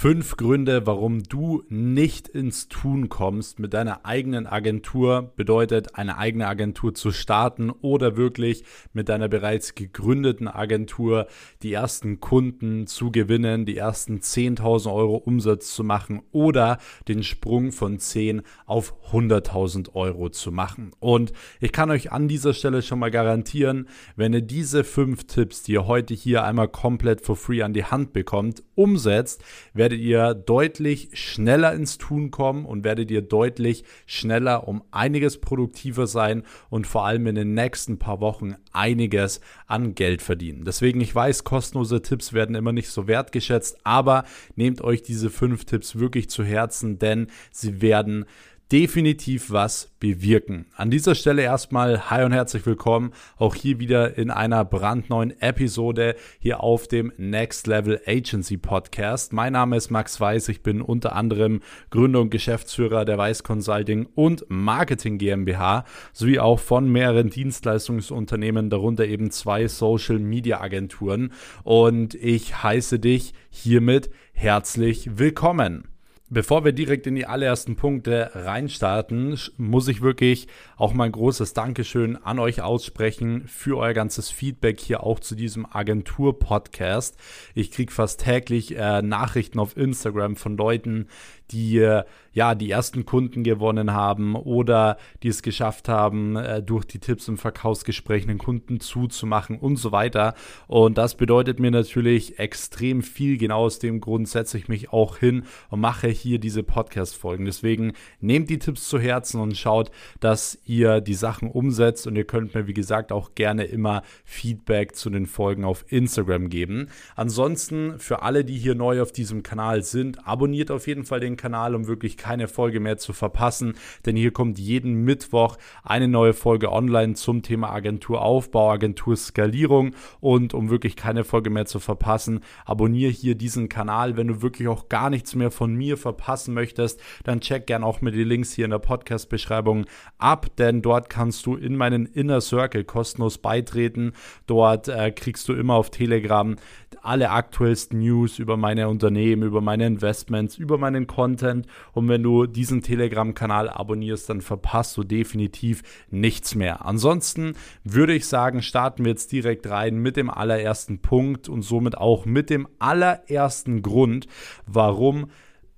Fünf Gründe, warum du nicht ins Tun kommst mit deiner eigenen Agentur, bedeutet eine eigene Agentur zu starten oder wirklich mit deiner bereits gegründeten Agentur die ersten Kunden zu gewinnen, die ersten 10.000 Euro Umsatz zu machen oder den Sprung von 10 auf 100.000 Euro zu machen. Und ich kann euch an dieser Stelle schon mal garantieren, wenn ihr diese fünf Tipps, die ihr heute hier einmal komplett for free an die Hand bekommt, umsetzt, werdet ihr deutlich schneller ins Tun kommen und werdet ihr deutlich schneller um einiges produktiver sein und vor allem in den nächsten paar Wochen einiges an Geld verdienen. Deswegen, ich weiß, kostenlose Tipps werden immer nicht so wertgeschätzt, aber nehmt euch diese fünf Tipps wirklich zu Herzen, denn sie werden definitiv was bewirken. An dieser Stelle erstmal hi und herzlich willkommen, auch hier wieder in einer brandneuen Episode hier auf dem Next Level Agency Podcast. Mein Name ist Max Weiß, ich bin unter anderem Gründer und Geschäftsführer der Weiß Consulting und Marketing GmbH sowie auch von mehreren Dienstleistungsunternehmen, darunter eben zwei Social Media Agenturen und ich heiße dich hiermit herzlich willkommen. Bevor wir direkt in die allerersten Punkte reinstarten, muss ich wirklich auch mal ein großes Dankeschön an euch aussprechen für euer ganzes Feedback hier auch zu diesem Agentur-Podcast. Ich kriege fast täglich äh, Nachrichten auf Instagram von Leuten, die äh, ja die ersten Kunden gewonnen haben oder die es geschafft haben, äh, durch die Tipps im Verkaufsgespräch einen Kunden zuzumachen und so weiter. Und das bedeutet mir natürlich extrem viel. Genau aus dem Grund setze ich mich auch hin und mache hier diese Podcast-Folgen. Deswegen nehmt die Tipps zu Herzen und schaut, dass ihr die Sachen umsetzt. Und ihr könnt mir, wie gesagt, auch gerne immer Feedback zu den Folgen auf Instagram geben. Ansonsten für alle, die hier neu auf diesem Kanal sind, abonniert auf jeden Fall den Kanal, um wirklich keine Folge mehr zu verpassen. Denn hier kommt jeden Mittwoch eine neue Folge online zum Thema Agenturaufbau, Agenturskalierung. Und um wirklich keine Folge mehr zu verpassen, abonniere hier diesen Kanal. Wenn du wirklich auch gar nichts mehr von mir verpassen möchtest, dann check gern auch mit die Links hier in der Podcast-Beschreibung ab, denn dort kannst du in meinen Inner Circle kostenlos beitreten. Dort äh, kriegst du immer auf Telegram alle aktuellsten News über meine Unternehmen, über meine Investments, über meinen Content. Und wenn du diesen Telegram-Kanal abonnierst, dann verpasst du definitiv nichts mehr. Ansonsten würde ich sagen, starten wir jetzt direkt rein mit dem allerersten Punkt und somit auch mit dem allerersten Grund, warum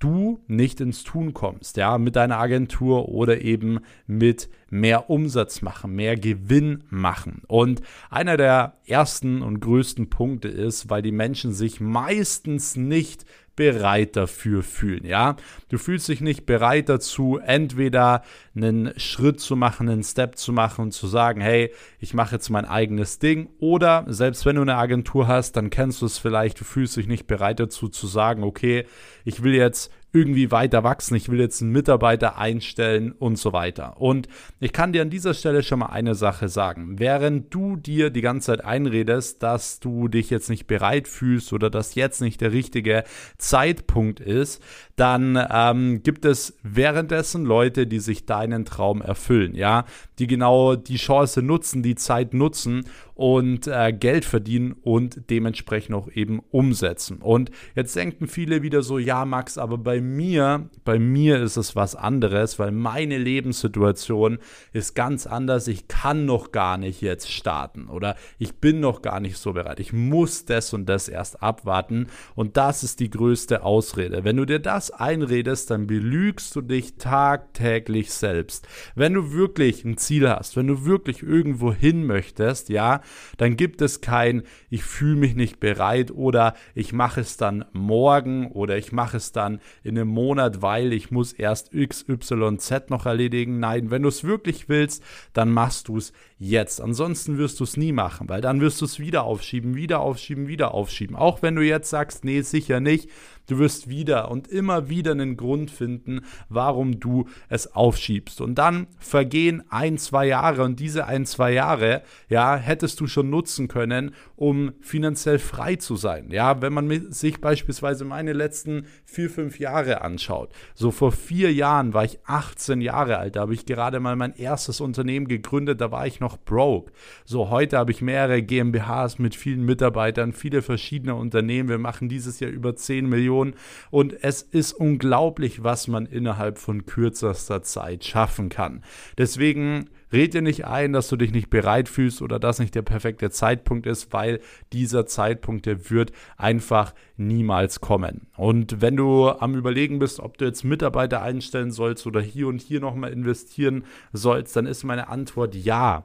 du nicht ins Tun kommst, ja, mit deiner Agentur oder eben mit mehr Umsatz machen, mehr Gewinn machen. Und einer der ersten und größten Punkte ist, weil die Menschen sich meistens nicht bereit dafür fühlen, ja? Du fühlst dich nicht bereit dazu, entweder einen Schritt zu machen, einen Step zu machen und zu sagen, hey, ich mache jetzt mein eigenes Ding oder selbst wenn du eine Agentur hast, dann kennst du es vielleicht, du fühlst dich nicht bereit dazu zu sagen, okay, ich will jetzt irgendwie weiter wachsen, ich will jetzt einen Mitarbeiter einstellen und so weiter. Und ich kann dir an dieser Stelle schon mal eine Sache sagen. Während du dir die ganze Zeit einredest, dass du dich jetzt nicht bereit fühlst oder dass jetzt nicht der richtige Zeitpunkt ist, dann ähm, gibt es währenddessen Leute, die sich deinen Traum erfüllen, ja, die genau die Chance nutzen, die Zeit nutzen und äh, Geld verdienen und dementsprechend auch eben umsetzen. Und jetzt denken viele wieder so, ja Max, aber bei mir, bei mir ist es was anderes, weil meine Lebenssituation ist ganz anders. Ich kann noch gar nicht jetzt starten oder ich bin noch gar nicht so bereit. Ich muss das und das erst abwarten und das ist die größte Ausrede. Wenn du dir das einredest, dann belügst du dich tagtäglich selbst. Wenn du wirklich ein Ziel hast, wenn du wirklich irgendwo hin möchtest, ja, dann gibt es kein, ich fühle mich nicht bereit oder ich mache es dann morgen oder ich mache es dann in einem Monat, weil ich muss erst XYZ noch erledigen. Nein, wenn du es wirklich willst, dann machst du es jetzt. Ansonsten wirst du es nie machen, weil dann wirst du es wieder aufschieben, wieder aufschieben, wieder aufschieben. Auch wenn du jetzt sagst, nee, sicher nicht, Du wirst wieder und immer wieder einen Grund finden, warum du es aufschiebst. Und dann vergehen ein, zwei Jahre und diese ein, zwei Jahre, ja, hättest du schon nutzen können, um finanziell frei zu sein. Ja, wenn man sich beispielsweise meine letzten vier, fünf Jahre anschaut. So vor vier Jahren war ich 18 Jahre alt, da habe ich gerade mal mein erstes Unternehmen gegründet, da war ich noch broke. So heute habe ich mehrere GmbHs mit vielen Mitarbeitern, viele verschiedene Unternehmen. Wir machen dieses Jahr über 10 Millionen Millionen und es ist unglaublich, was man innerhalb von kürzester Zeit schaffen kann. Deswegen Red dir nicht ein, dass du dich nicht bereit fühlst oder dass nicht der perfekte Zeitpunkt ist, weil dieser Zeitpunkt, der wird einfach niemals kommen. Und wenn du am Überlegen bist, ob du jetzt Mitarbeiter einstellen sollst oder hier und hier nochmal investieren sollst, dann ist meine Antwort ja.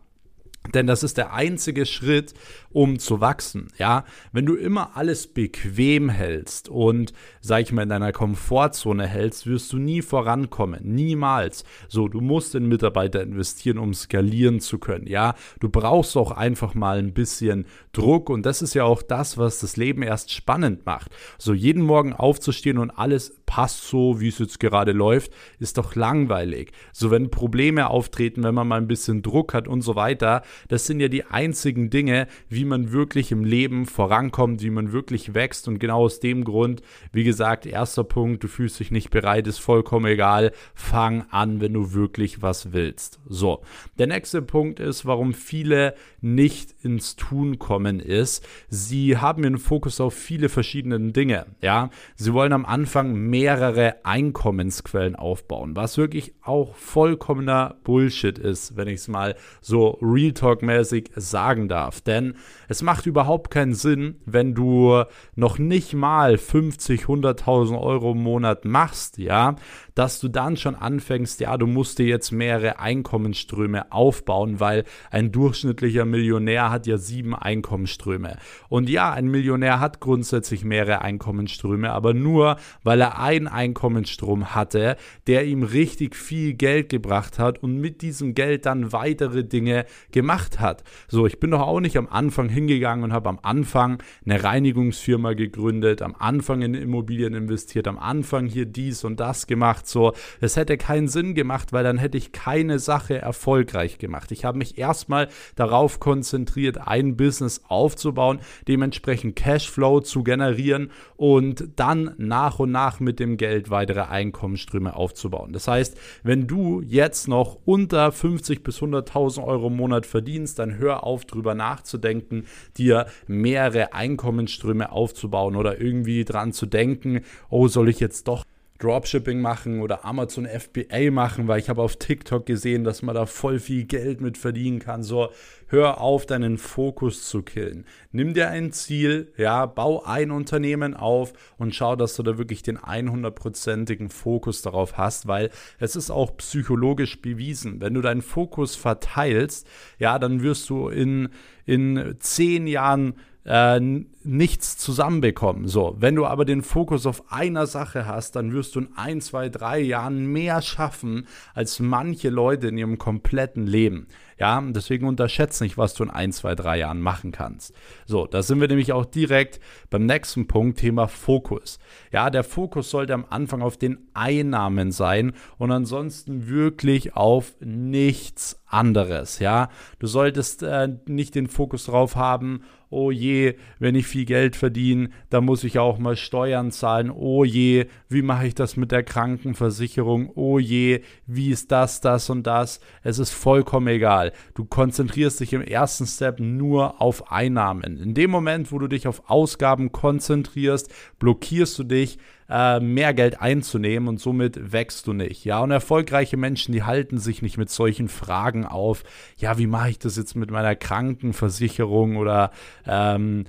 Denn das ist der einzige Schritt, um zu wachsen. Ja, wenn du immer alles bequem hältst und, sag ich mal, in deiner Komfortzone hältst, wirst du nie vorankommen. Niemals. So, du musst in Mitarbeiter investieren, um skalieren zu können. Ja, du brauchst auch einfach mal ein bisschen Druck und das ist ja auch das, was das Leben erst spannend macht. So, jeden Morgen aufzustehen und alles passt so, wie es jetzt gerade läuft, ist doch langweilig. So, wenn Probleme auftreten, wenn man mal ein bisschen Druck hat und so weiter, das sind ja die einzigen Dinge, wie man wirklich im Leben vorankommt, wie man wirklich wächst. Und genau aus dem Grund, wie gesagt, erster Punkt, du fühlst dich nicht bereit, ist vollkommen egal. Fang an, wenn du wirklich was willst. So, der nächste Punkt ist, warum viele nicht ins Tun kommen, ist, sie haben ihren Fokus auf viele verschiedene Dinge. Ja, sie wollen am Anfang mehrere Einkommensquellen aufbauen, was wirklich auch vollkommener Bullshit ist, wenn ich es mal so Real Talk Talk-mäßig sagen darf. Denn es macht überhaupt keinen Sinn, wenn du noch nicht mal 50, 100.000 Euro im Monat machst, ja, dass du dann schon anfängst, ja, du musst dir jetzt mehrere Einkommensströme aufbauen, weil ein durchschnittlicher Millionär hat ja sieben Einkommensströme. Und ja, ein Millionär hat grundsätzlich mehrere Einkommensströme, aber nur, weil er einen Einkommensstrom hatte, der ihm richtig viel Geld gebracht hat und mit diesem Geld dann weitere Dinge gemacht hat. So, ich bin doch auch nicht am Anfang hingegangen und habe am Anfang eine Reinigungsfirma gegründet, am Anfang in Immobilien investiert, am Anfang hier dies und das gemacht so, es hätte keinen Sinn gemacht, weil dann hätte ich keine Sache erfolgreich gemacht. Ich habe mich erstmal darauf konzentriert, ein Business aufzubauen, dementsprechend Cashflow zu generieren und dann nach und nach mit dem Geld weitere Einkommensströme aufzubauen. Das heißt, wenn du jetzt noch unter 50 bis 100.000 Euro im Monat verdienst, dann hör auf, drüber nachzudenken, dir mehrere Einkommensströme aufzubauen oder irgendwie dran zu denken, oh, soll ich jetzt doch Dropshipping machen oder Amazon FBA machen, weil ich habe auf TikTok gesehen, dass man da voll viel Geld mit verdienen kann. So, hör auf, deinen Fokus zu killen. Nimm dir ein Ziel, ja, bau ein Unternehmen auf und schau, dass du da wirklich den 100%igen Fokus darauf hast, weil es ist auch psychologisch bewiesen. Wenn du deinen Fokus verteilst, ja, dann wirst du in, in zehn Jahren äh, nichts zusammenbekommen. So, wenn du aber den Fokus auf einer Sache hast, dann wirst du in ein, zwei, drei Jahren mehr schaffen als manche Leute in ihrem kompletten Leben. Ja, deswegen unterschätze nicht, was du in ein, zwei, drei Jahren machen kannst. So, da sind wir nämlich auch direkt beim nächsten Punkt, Thema Fokus. Ja, der Fokus sollte am Anfang auf den Einnahmen sein und ansonsten wirklich auf nichts anderes. Ja, du solltest äh, nicht den Fokus drauf haben, oh je, wenn ich viel Geld verdiene, dann muss ich auch mal Steuern zahlen, oh je, wie mache ich das mit der Krankenversicherung, oh je, wie ist das, das und das. Es ist vollkommen egal. Du konzentrierst dich im ersten Step nur auf Einnahmen. In dem Moment, wo du dich auf Ausgaben konzentrierst, blockierst du dich, äh, mehr Geld einzunehmen und somit wächst du nicht. Ja, und erfolgreiche Menschen, die halten sich nicht mit solchen Fragen auf. Ja, wie mache ich das jetzt mit meiner Krankenversicherung oder ähm,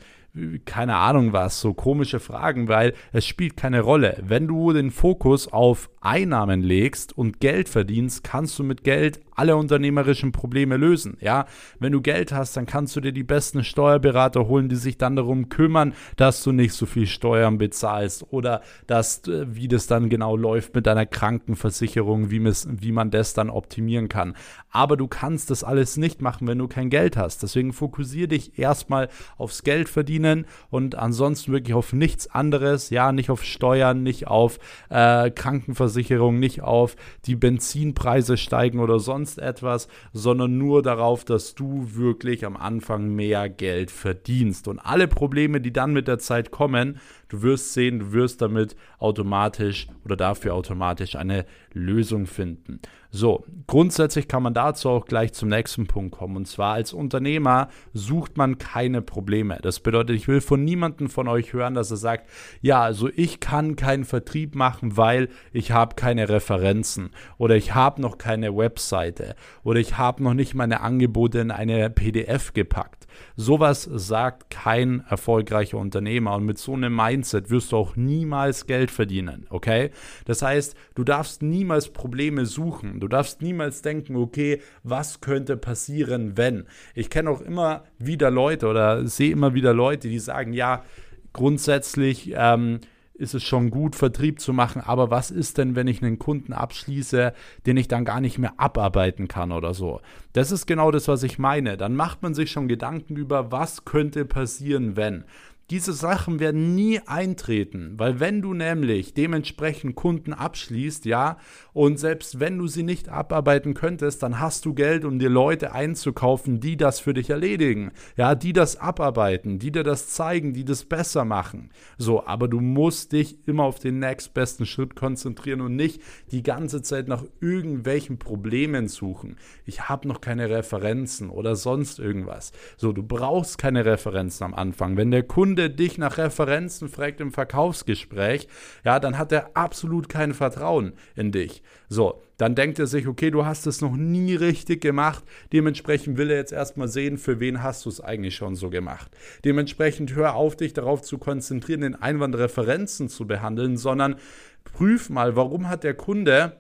keine Ahnung was, so komische Fragen, weil es spielt keine Rolle. Wenn du den Fokus auf Einnahmen legst und Geld verdienst, kannst du mit Geld alle unternehmerischen Probleme lösen. Ja, wenn du Geld hast, dann kannst du dir die besten Steuerberater holen, die sich dann darum kümmern, dass du nicht so viel Steuern bezahlst oder dass, äh, wie das dann genau läuft mit deiner Krankenversicherung, wie, man das dann optimieren kann. Aber du kannst das alles nicht machen, wenn du kein Geld hast. Deswegen fokussiere dich erstmal aufs Geld verdienen und ansonsten wirklich auf nichts anderes. Ja, nicht auf Steuern, nicht auf äh, Krankenversicherung, nicht auf die Benzinpreise steigen oder sonst sonst etwas, sondern nur darauf, dass du wirklich am Anfang mehr Geld verdienst. Und alle Probleme, die dann mit der Zeit kommen, du wirst sehen, du wirst damit automatisch oder dafür automatisch eine Lösung finden. So, grundsätzlich kann man dazu auch gleich zum nächsten Punkt kommen. Und zwar als Unternehmer sucht man keine Probleme. Das bedeutet, ich will von niemandem von euch hören, dass er sagt, ja, also ich kann keinen Vertrieb machen, weil ich habe keine Referenzen oder ich habe noch keine Webseite oder ich habe noch nicht meine Angebote in eine PDF gepackt. Sowas sagt kein erfolgreicher Unternehmer und mit so einem Mindset wirst du auch niemals Geld verdienen, okay? Das heißt, du darfst niemals Probleme suchen. Du darfst niemals denken, okay, was könnte passieren, wenn? Ich kenne auch immer wieder Leute oder sehe immer wieder Leute, die sagen, ja, grundsätzlich ähm, ist es schon gut, Vertrieb zu machen, aber was ist denn, wenn ich einen Kunden abschließe, den ich dann gar nicht mehr abarbeiten kann oder so? Das ist genau das, was ich meine. Dann macht man sich schon Gedanken über, was könnte passieren, wenn. Diese Sachen werden nie eintreten, weil wenn du nämlich dementsprechend Kunden abschließt, ja, und selbst wenn du sie nicht abarbeiten könntest, dann hast du Geld, um dir Leute einzukaufen, die das für dich erledigen, ja, die das abarbeiten, die dir das zeigen, die das besser machen. So, aber du musst dich immer auf den nächstbesten Schritt konzentrieren und nicht die ganze Zeit nach irgendwelchen Problemen suchen. Ich habe noch keine Referenzen oder sonst irgendwas. So, du brauchst keine Referenzen am Anfang. Wenn der Kunde Kunde dich nach Referenzen fragt im Verkaufsgespräch, ja, dann hat er absolut kein Vertrauen in dich. So, dann denkt er sich, okay, du hast es noch nie richtig gemacht. Dementsprechend will er jetzt erstmal sehen, für wen hast du es eigentlich schon so gemacht. Dementsprechend hör auf, dich darauf zu konzentrieren, den Einwand Referenzen zu behandeln, sondern prüf mal, warum hat der Kunde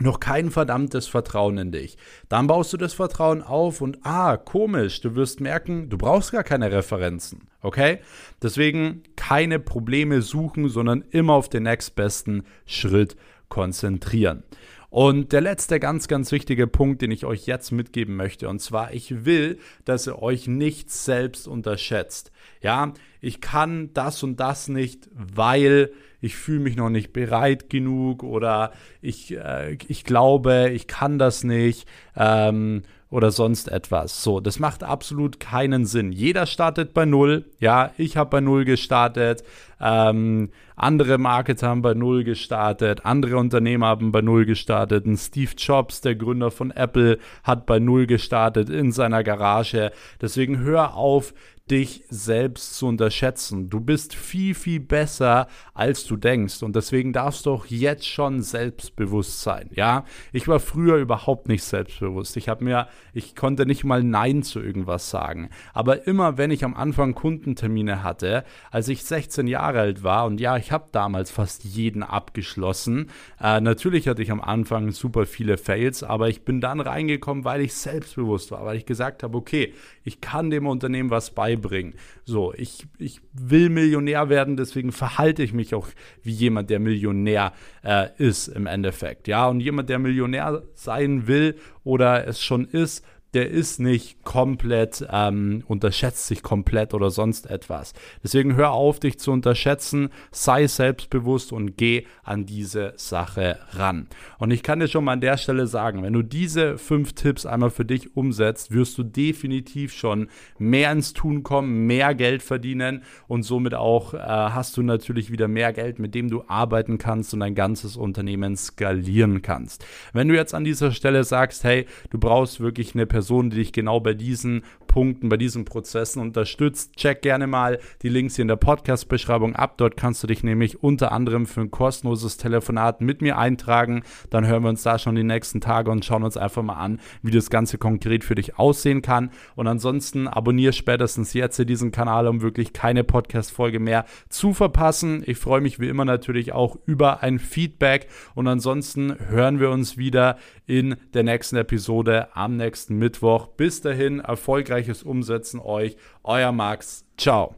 noch kein verdammtes Vertrauen in dich. Dann baust du das Vertrauen auf und ah, komisch, du wirst merken, du brauchst gar keine Referenzen. Okay? Deswegen keine Probleme suchen, sondern immer auf den nächstbesten Schritt konzentrieren. Und der letzte ganz, ganz wichtige Punkt, den ich euch jetzt mitgeben möchte, und zwar, ich will, dass ihr euch nicht selbst unterschätzt. Ja, ich kann das und das nicht, weil ich fühle mich noch nicht bereit genug oder ich, äh, ich glaube, ich kann das nicht. Ähm, oder sonst etwas. So, das macht absolut keinen Sinn. Jeder startet bei Null. Ja, ich habe bei Null gestartet. Ähm, andere Marketer haben bei Null gestartet. Andere Unternehmer haben bei Null gestartet. Ein Steve Jobs, der Gründer von Apple, hat bei Null gestartet in seiner Garage. Deswegen hör auf, dich selbst zu unterschätzen. Du bist viel, viel besser, als du denkst. Und deswegen darfst du auch jetzt schon selbstbewusst sein. Ja, ich war früher überhaupt nicht selbstbewusst. Ich habe mir, ich konnte nicht mal Nein zu irgendwas sagen. Aber immer, wenn ich am Anfang Kundentermine hatte, als ich 16 Jahre alt war, und ja, ich habe damals fast jeden abgeschlossen. Äh, natürlich hatte ich am Anfang super viele Fails, aber ich bin dann reingekommen, weil ich selbstbewusst war, weil ich gesagt habe, okay, ich kann dem Unternehmen was beibringen. So, ich, ich will Millionär werden, deswegen verhalte ich mich auch wie jemand, der Millionär äh, ist im Endeffekt. Ja, und jemand, der Millionär sein will oder es schon ist, der ist nicht komplett, ähm, unterschätzt sich komplett oder sonst etwas. Deswegen hör auf, dich zu unterschätzen, sei selbstbewusst und geh an diese Sache ran. Und ich kann dir schon mal an der Stelle sagen, wenn du diese fünf Tipps einmal für dich umsetzt, wirst du definitiv schon mehr ins Tun kommen, mehr Geld verdienen und somit auch äh, hast du natürlich wieder mehr Geld, mit dem du arbeiten kannst und dein ganzes Unternehmen skalieren kannst. Wenn du jetzt an dieser Stelle sagst, hey, du brauchst wirklich eine Person, Person, die dich genau bei diesen Punkten, bei diesen Prozessen unterstützt. Check gerne mal die Links hier in der Podcast-Beschreibung ab. Dort kannst du dich nämlich unter anderem für ein kostenloses Telefonat mit mir eintragen. Dann hören wir uns da schon die nächsten Tage und schauen uns einfach mal an, wie das Ganze konkret für dich aussehen kann. Und ansonsten abonniere spätestens jetzt hier diesen Kanal, um wirklich keine Podcast-Folge mehr zu verpassen. Ich freue mich wie immer natürlich auch über ein Feedback. Und ansonsten hören wir uns wieder in der nächsten Episode am nächsten Mittwoch. Bis dahin, erfolgreiches Umsetzen euch. Euer Max. Ciao.